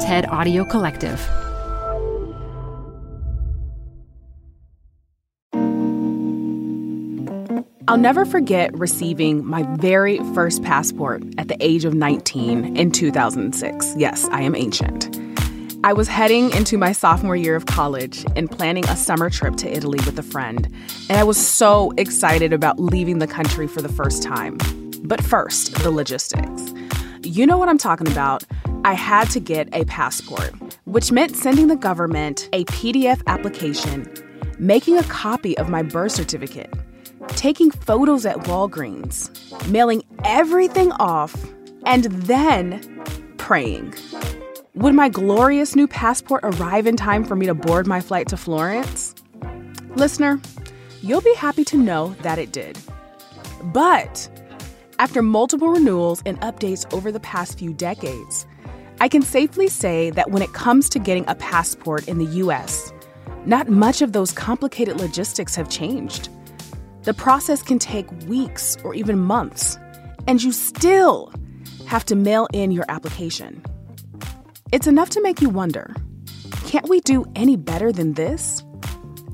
TED Audio Collective. I'll never forget receiving my very first passport at the age of 19 in 2006. Yes, I am ancient. I was heading into my sophomore year of college and planning a summer trip to Italy with a friend, and I was so excited about leaving the country for the first time. But first, the logistics. You know what I'm talking about. I had to get a passport, which meant sending the government a PDF application, making a copy of my birth certificate taking photos at Walgreens, mailing everything off, and then praying. Would my glorious new passport arrive in time for me to board my flight to Florence? Listener, you'll be happy to know that it did. But after multiple renewals and updates over the past few decades, I can safely say that when it comes to getting a passport in the US, not much of those complicated logistics have changed. The process can take weeks or even months, and you still have to mail in your application. It's enough to make you wonder can't we do any better than this?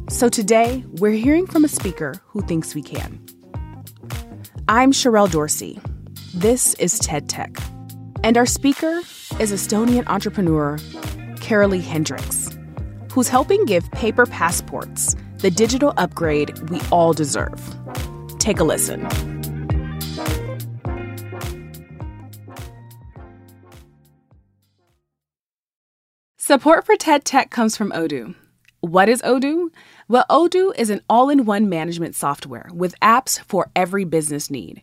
So today, we're hearing from a speaker who thinks we can. I'm Sherrell Dorsey. This is TED Tech. And our speaker is Estonian entrepreneur Karoli Hindriks, who's helping give paper passports the digital upgrade we all deserve. Take a listen. Support for TED Tech comes from Odoo. What is Odoo? Well, Odoo is an all in one management software with apps for every business need.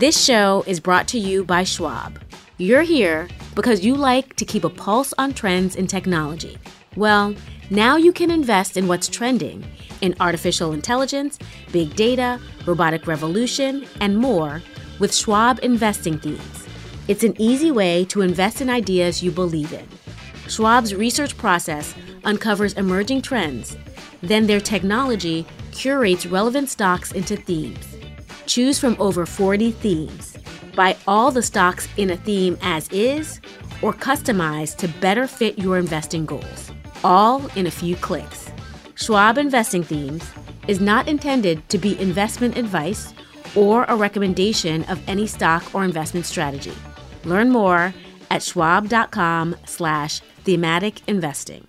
This show is brought to you by Schwab. You're here because you like to keep a pulse on trends in technology – well, now you can invest in what's trending in artificial intelligence, big data, robotic revolution, and more with Schwab investing themes. It's an easy way to invest in ideas you believe in. Schwab's research process uncovers emerging trends, then their technology curates relevant stocks into themes. Choose from over 40 themes. Buy all the stocks in a theme as is or customize to better fit your investing goals all in a few clicks. Schwab Investing Themes is not intended to be investment advice or a recommendation of any stock or investment strategy. Learn more at schwab.com slash thematic investing.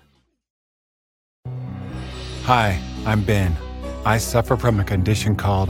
Hi, I'm Ben. I suffer from a condition called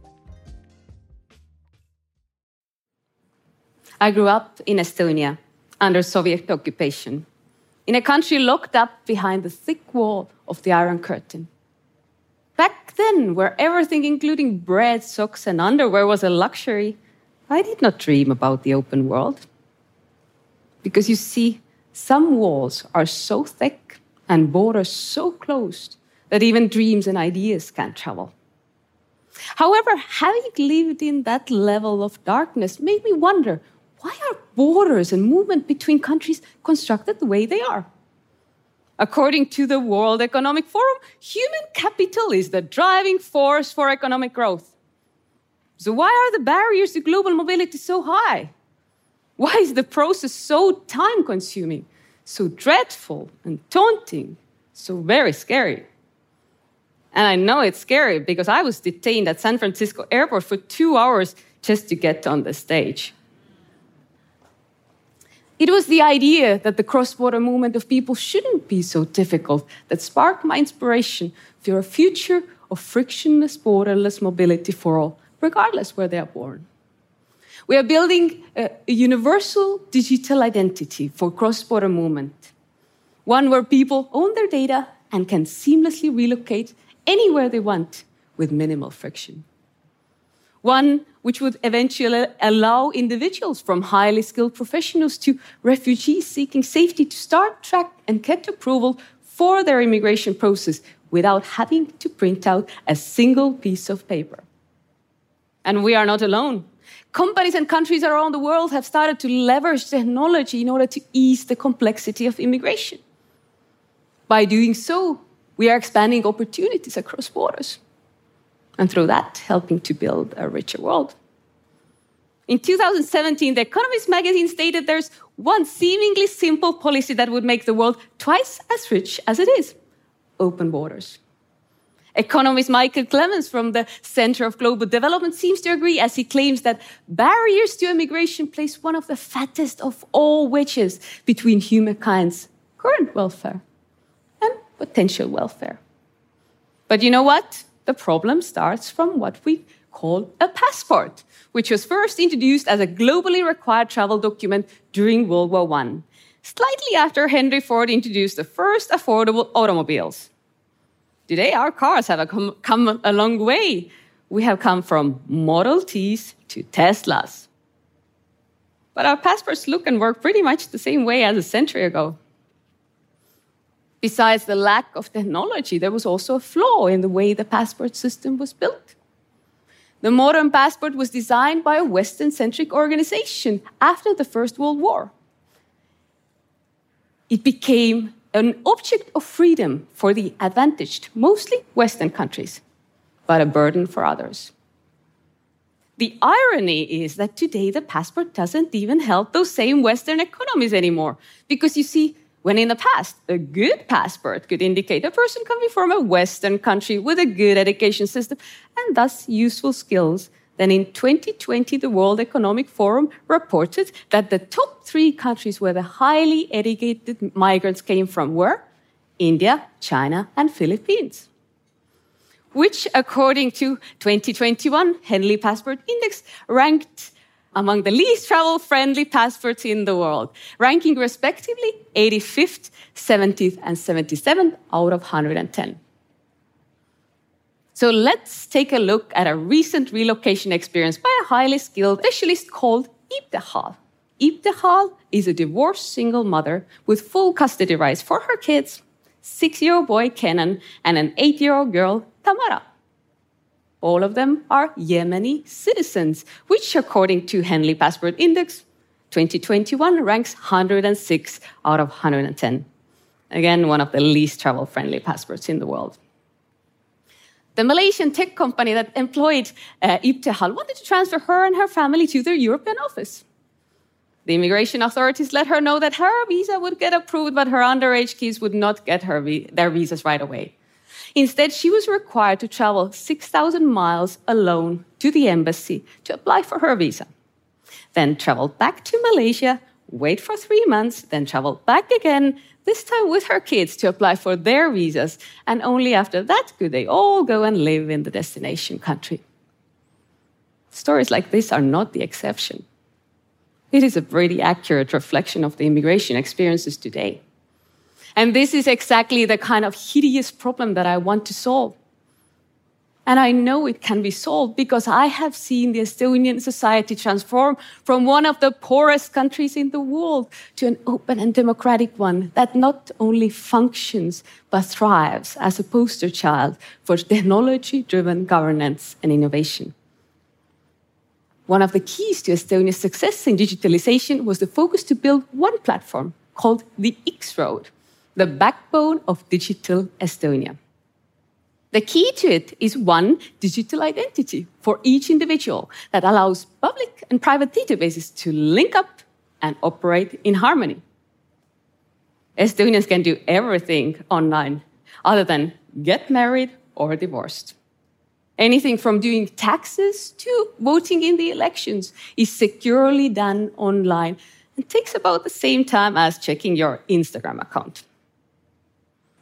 I grew up in Estonia under Soviet occupation in a country locked up behind the thick wall of the Iron Curtain. Back then, where everything, including bread, socks, and underwear, was a luxury, I did not dream about the open world. Because you see, some walls are so thick and borders so closed that even dreams and ideas can't travel. However, having lived in that level of darkness made me wonder why are borders and movement between countries constructed the way they are? According to the World Economic Forum, human capital is the driving force for economic growth. So, why are the barriers to global mobility so high? Why is the process so time consuming, so dreadful and daunting, so very scary? And I know it's scary because I was detained at San Francisco airport for two hours just to get on the stage. It was the idea that the cross border movement of people shouldn't be so difficult that sparked my inspiration for a future of frictionless, borderless mobility for all, regardless where they are born. We are building a, a universal digital identity for cross border movement, one where people own their data and can seamlessly relocate anywhere they want with minimal friction one which would eventually allow individuals from highly skilled professionals to refugees seeking safety to start, track, and get approval for their immigration process without having to print out a single piece of paper. And we are not alone. Companies and countries around the world have started to leverage technology in order to ease the complexity of immigration. By doing so, we are expanding opportunities across borders and through that, helping to build a richer world. In 2017, The Economist magazine stated there's one seemingly simple policy that would make the world twice as rich as it is open borders. Economist Michael Clemens from the Center of Global Development seems to agree as he claims that barriers to immigration place one of the fattest of all wedges between humankind's current welfare and potential welfare. But you know what? The problem starts from what we call a passport, which was first introduced as a globally required travel document during World War I, slightly after Henry Ford introduced the first affordable automobiles. Today, our cars have come, come a long way. We have come from Model Ts to Teslas. But our passports look and work pretty much the same way as a century ago. Besides the lack of technology, there was also a flaw in the way the passport system was built. The modern passport was designed by a Western centric organization after the First World War. It became an object of freedom for the advantaged, mostly Western countries, but a burden for others. The irony is that today the passport doesn't even help those same Western economies anymore, because you see, when in the past, a good passport could indicate a person coming from a Western country with a good education system and thus useful skills. Then in 2020, the World Economic Forum reported that the top three countries where the highly educated migrants came from were India, China, and Philippines. Which, according to 2021 Henley Passport Index, ranked among the least travel friendly passports in the world, ranking respectively 85th, 70th, and 77th out of 110. So let's take a look at a recent relocation experience by a highly skilled specialist called Ibtihal. Ibtihal is a divorced single mother with full custody rights for her kids, six year old boy Kenan and an eight year old girl Tamara. All of them are Yemeni citizens, which, according to Henley Passport Index 2021, ranks 106 out of 110. Again, one of the least travel friendly passports in the world. The Malaysian tech company that employed uh, Ibtihal wanted to transfer her and her family to their European office. The immigration authorities let her know that her visa would get approved, but her underage kids would not get her vi their visas right away. Instead, she was required to travel 6,000 miles alone to the embassy to apply for her visa. Then travel back to Malaysia, wait for three months, then travel back again, this time with her kids to apply for their visas. And only after that could they all go and live in the destination country. Stories like this are not the exception. It is a pretty accurate reflection of the immigration experiences today. And this is exactly the kind of hideous problem that I want to solve. And I know it can be solved because I have seen the Estonian society transform from one of the poorest countries in the world to an open and democratic one that not only functions but thrives as a poster child for technology driven governance and innovation. One of the keys to Estonia's success in digitalization was the focus to build one platform called the X Road the backbone of Digital Estonia. The key to it is one digital identity for each individual that allows public and private databases to link up and operate in harmony. Estonians can do everything online other than get married or divorced. Anything from doing taxes to voting in the elections is securely done online and takes about the same time as checking your Instagram account.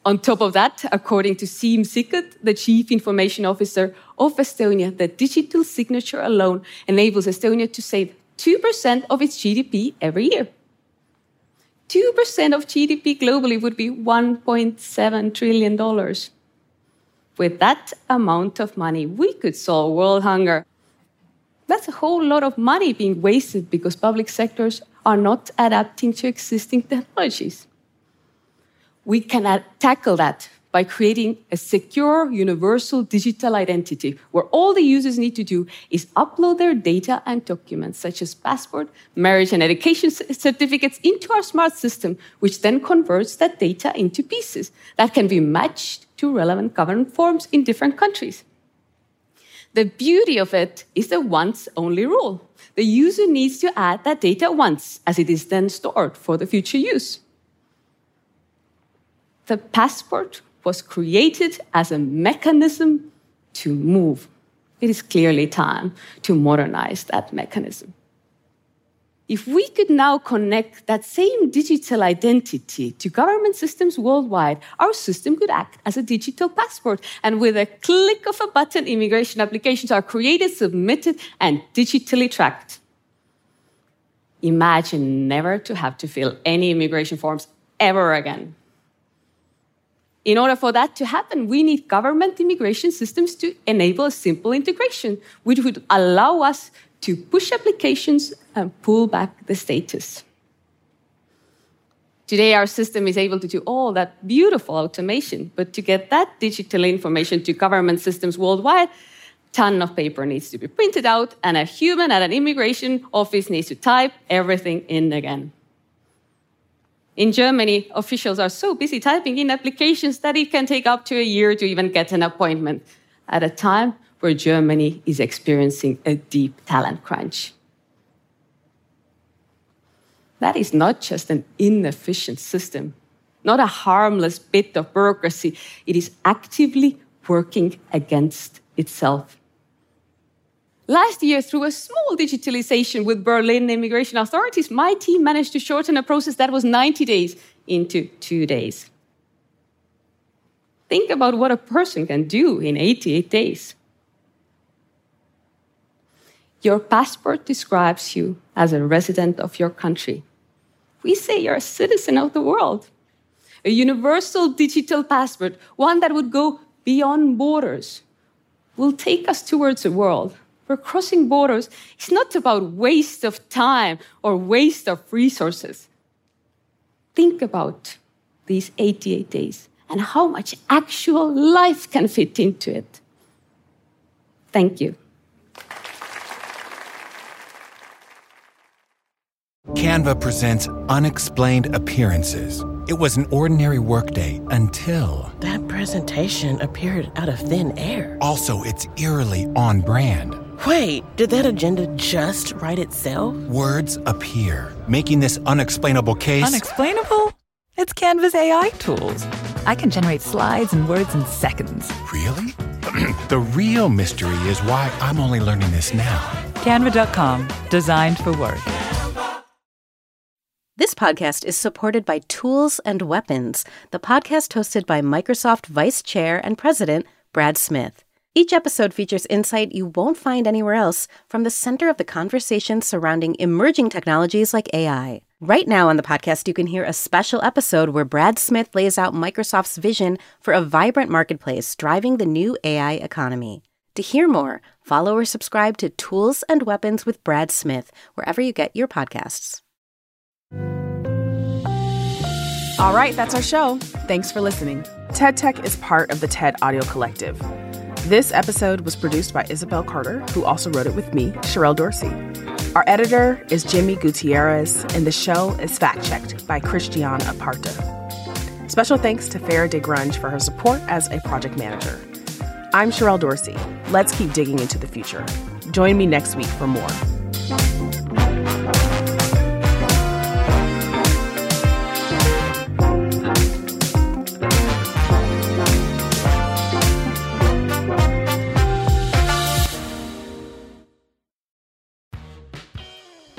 On top of that, according to Siim Sikkut, the Chief Information Officer of Estonia, the digital signature alone enables Estonia to save 2% of its GDP every year. 2% of GDP globally would be $1.7 trillion. With that amount of money, we could solve world hunger. That's a whole lot of money being wasted because public sectors are not adapting to existing technologies. We can tackle that by creating a secure, universal digital identity where all the users need to do is upload their data and documents, such as passport, marriage, and education certificates, into our smart system, which then converts that data into pieces that can be matched to relevant government forms in different countries. The beauty of it is the once only rule. The user needs to add that data once, as it is then stored for the future use. The passport was created as a mechanism to move. It is clearly time to modernize that mechanism. If we could now connect that same digital identity to government systems worldwide, our system could act as a digital passport. And with a click of a button, immigration applications are created, submitted, and digitally tracked. Imagine never to have to fill any immigration forms ever again. In order for that to happen, we need government immigration systems to enable a simple integration, which would allow us to push applications and pull back the status. Today, our system is able to do all that beautiful automation, but to get that digital information to government systems worldwide, ton of paper needs to be printed out, and a human at an immigration office needs to type everything in again. In Germany, officials are so busy typing in applications that it can take up to a year to even get an appointment at a time where Germany is experiencing a deep talent crunch. That is not just an inefficient system, not a harmless bit of bureaucracy. It is actively working against itself. Last year, through a small digitalization with Berlin immigration authorities, my team managed to shorten a process that was 90 days into two days. Think about what a person can do in 88 days. Your passport describes you as a resident of your country. We say you're a citizen of the world. A universal digital passport, one that would go beyond borders, will take us towards a world where crossing borders It's not about waste of time or waste of resources. Think about these 88 days and how much actual life can fit into it. Thank you. Canva presents Unexplained Appearances. It was an ordinary workday until. That presentation appeared out of thin air. Also, it's eerily on brand. Wait, did that agenda just write itself? Words appear, making this unexplainable case. Unexplainable? It's Canva's AI tools. I can generate slides and words in seconds. Really? the real mystery is why I'm only learning this now. Canva.com, designed for work. This podcast is supported by Tools and Weapons, the podcast hosted by Microsoft Vice Chair and President Brad Smith. Each episode features insight you won't find anywhere else from the center of the conversation surrounding emerging technologies like AI. Right now on the podcast, you can hear a special episode where Brad Smith lays out Microsoft's vision for a vibrant marketplace driving the new AI economy. To hear more, follow or subscribe to Tools and Weapons with Brad Smith wherever you get your podcasts. All right, that's our show. Thanks for listening. TED Tech is part of the TED Audio Collective. This episode was produced by Isabel Carter, who also wrote it with me, Sherrell Dorsey. Our editor is Jimmy Gutierrez, and the show is fact checked by Christian Aparta. Special thanks to Farah DeGrunge for her support as a project manager. I'm Sherrell Dorsey. Let's keep digging into the future. Join me next week for more.